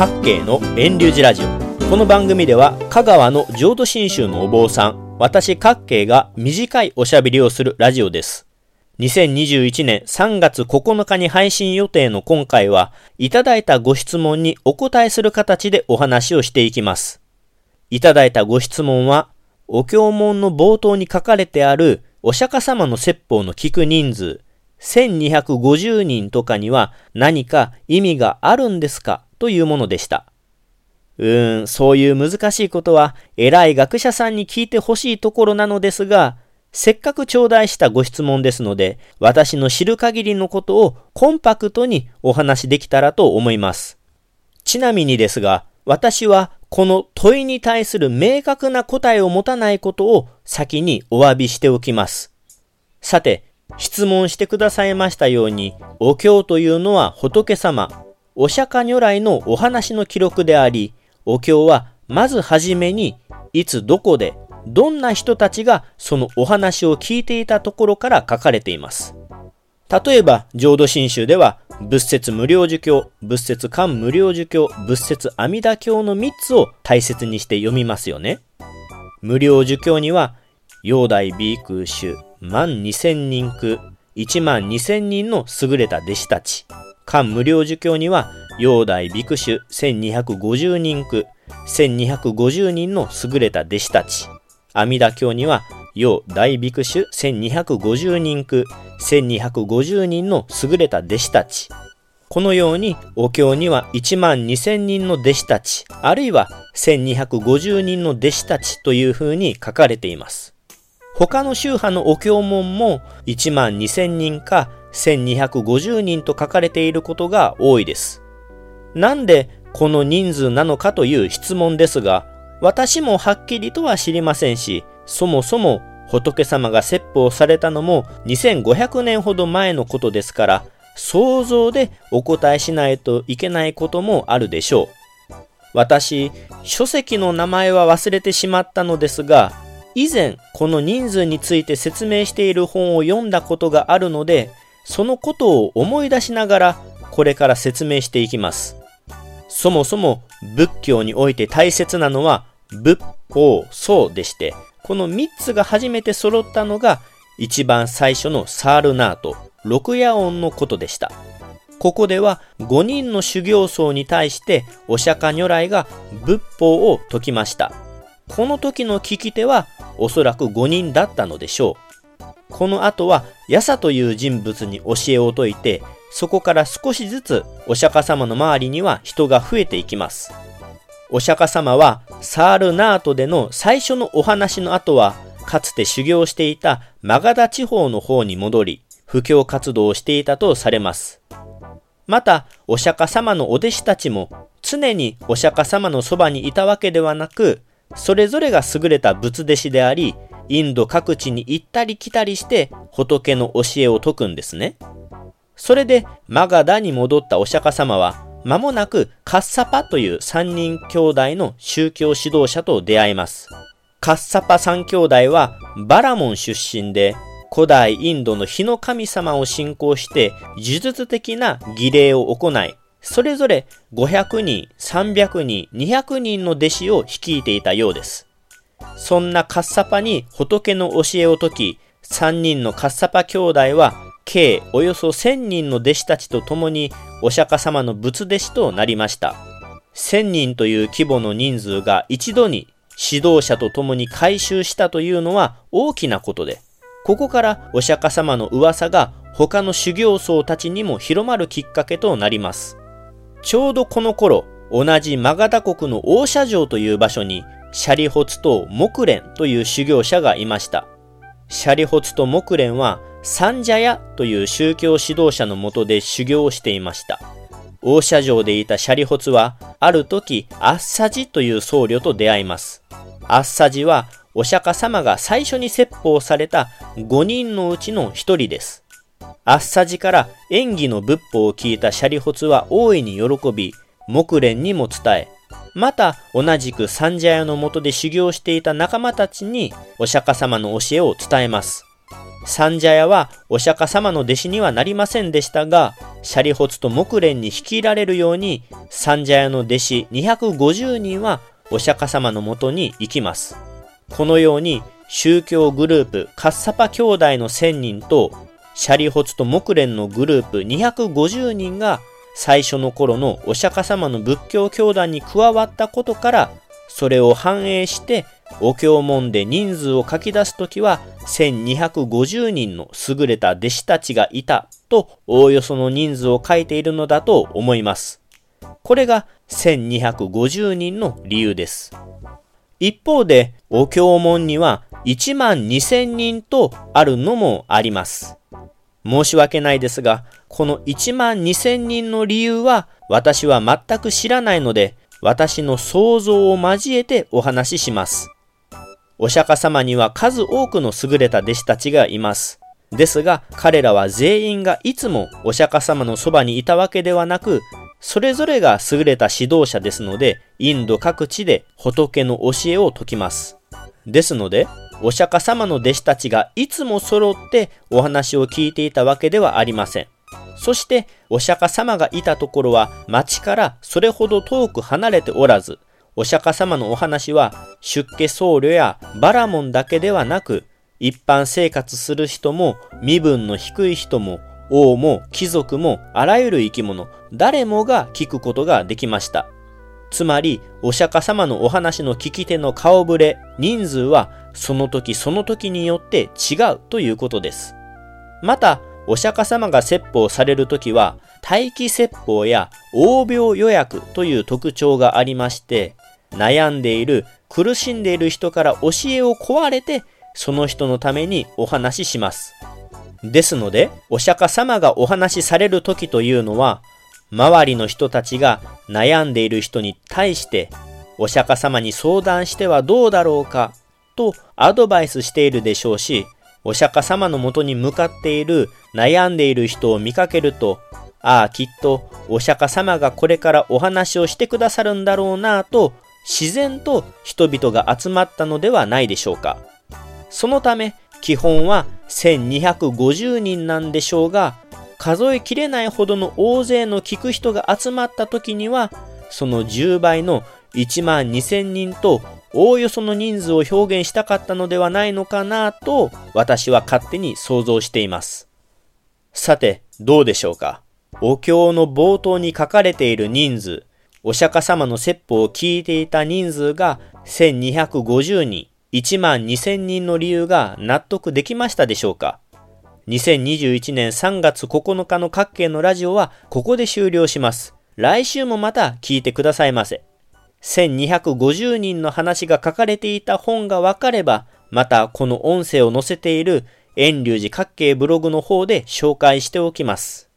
各系の遠流寺ラジオ。この番組では香川の浄土真宗のお坊さん私各系が短いおしゃべりをするラジオです。2021年3月9日に配信予定の今回は、いただいたご質問にお答えする形でお話をしていきます。いただいたご質問は、お経文の冒頭に書かれてあるお釈迦様の説法の聞く人数、1250人とかには何か意味があるんですか？というものでした。うーん、そういう難しいことは偉い学者さんに聞いてほしいところなのですが、せっかく頂戴したご質問ですので、私の知る限りのことをコンパクトにお話しできたらと思います。ちなみにですが、私はこの問いに対する明確な答えを持たないことを先にお詫びしておきます。さて、質問してくださいましたように、お経というのは仏様、お釈迦如来のお話の記録であり、お経はまずはじめに、いつどこでどんな人たちがそのお話を聞いていたところから書かれています。例えば、浄土真宗では、仏説無料儒教、仏説漢無料儒教、仏説阿弥陀経の3つを大切にして読みますよね。無料儒教には、陽大美空種、万二千人区、一万二千人の優れた弟子たち。漢無料儒教には、陽大美空種千二百五十人区、千二百五十人の優れた弟子たち。阿弥陀経には、陽大ビクシュ1250人区、1250人の優れた弟子たち。このように、お経には1万2000人の弟子たち、あるいは1250人の弟子たちというふうに書かれています。他の宗派のお経文も1万2000人か1250人と書かれていることが多いです。なんでこの人数なのかという質問ですが、私もはっきりとは知りませんし、そもそも仏様が説法されたのも2500年ほど前のことですから、想像でお答えしないといけないこともあるでしょう。私、書籍の名前は忘れてしまったのですが、以前この人数について説明している本を読んだことがあるので、そのことを思い出しながらこれから説明していきます。そもそも仏教において大切なのは仏法僧でして、この3つが初めて揃ったのが一番最初のサールナート、六夜音のことでした。ここでは5人の修行僧に対してお釈迦如来が仏法を説きました。この時の聞き手はおそらく5人だったのでしょう。この後はヤサという人物に教えを説いて、そこから少しずつお釈迦様の周りには人が増えていきます。お釈迦様はサールナートでの最初のお話の後は、かつて修行していたマガダ地方の方に戻り、布教活動をしていたとされます。また、お釈迦様のお弟子たちも常にお釈迦様のそばにいたわけではなく、それぞれが優れた仏弟子であり、インド各地に行ったり来たりして仏の教えを説くんですね。それでマガダに戻ったお釈迦様は間もなくカッサパという三人兄弟の宗教指導者と出会います。カッサパ三兄弟はバラモン出身で古代インドの火の神様を信仰して呪術的な儀礼を行い、それぞれ500人、300人、200人の弟子を率いていたようです。そんなカッサパに仏の教えを説き、3人のカッサパ兄弟は計およそ1000人の弟子たちと共にお釈迦様の仏弟子となりました。1000人という規模の人数が一度に指導者と共に改修したというのは大きなことで、ここからお釈迦様の噂が他の修行僧たちにも広まるきっかけとなります。ちょうどこの頃、同じマガダ国の大社城という場所に、シャリホツと木蓮という修行者がいました。シャリホツと木蓮はサンジャヤという宗教指導者のもとで修行をしていました。大社城でいたシャリホツは、ある時、アッサジという僧侶と出会います。アッサジは、お釈迦様が最初に説法された5人のうちの1人です。アッサジから演技の仏法を聞いたシャリホツは大いに喜び、木蓮にも伝え、また同じくサンジャヤのもとで修行していた仲間たちにお釈迦様の教えを伝えます。三者屋はお釈迦様の弟子にはなりませんでしたが、シャリホツと木蓮に率いられるように、三者屋の弟子250人はお釈迦様のもとに行きます。このように宗教グループカッサパ兄弟の1000人とシャリホツと木蓮のグループ250人が最初の頃のお釈迦様の仏教教団に加わったことからそれを反映してお経門で人数を書き出すときは1250人の優れた弟子たちがいたとおおよその人数を書いているのだと思います。これが1250人の理由です。一方で、お経門には1万2000人とあるのもあります。申し訳ないですが、この1万2000人の理由は私は全く知らないので、私の想像を交えてお話しします。お釈迦様には数多くの優れた弟子たちがいます。ですが、彼らは全員がいつもお釈迦様のそばにいたわけではなく、それぞれが優れた指導者ですので、インド各地で仏の教えを説きます。ですので、お釈迦様の弟子たちがいつも揃ってお話を聞いていたわけではありません。そして、お釈迦様がいたところは町からそれほど遠く離れておらず、お釈迦様のお話は出家僧侶やバラモンだけではなく、一般生活する人も身分の低い人も王も貴族もあらゆる生き物、誰もが聞くことができました。つまり、お釈迦様のお話の聞き手の顔ぶれ、人数はその時その時によって違うということです。また、お釈迦様が説法される時は、待機説法や応病予約という特徴がありまして、悩んでいる、苦しんでいる人から教えを壊れて、その人のためにお話しします。ですので、お釈迦様がお話しされる時というのは、周りの人たちが悩んでいる人に対して、お釈迦様に相談してはどうだろうか、とアドバイスしているでしょうし、お釈迦様のもとに向かっている悩んでいる人を見かけると、ああ、きっとお釈迦様がこれからお話をしてくださるんだろうなと、自然と人々が集まったのではないでしょうか。そのため、基本は1250人なんでしょうが、数えきれないほどの大勢の聞く人が集まった時には、その10倍の1万2000人とおおよその人数を表現したかったのではないのかなと私は勝手に想像しています。さて、どうでしょうか？お経の冒頭に書かれている人数、お釈迦様の説法を聞いていた人数が1250人、1万2000人の理由が納得できましたでしょうか？2021年3月9日の各県のラジオはここで終了します。来週もまた聞いてくださいませ。1250人の話が書かれていた本がわかれば、またこの音声を載せている遠隆寺各系ブログの方で紹介しておきます。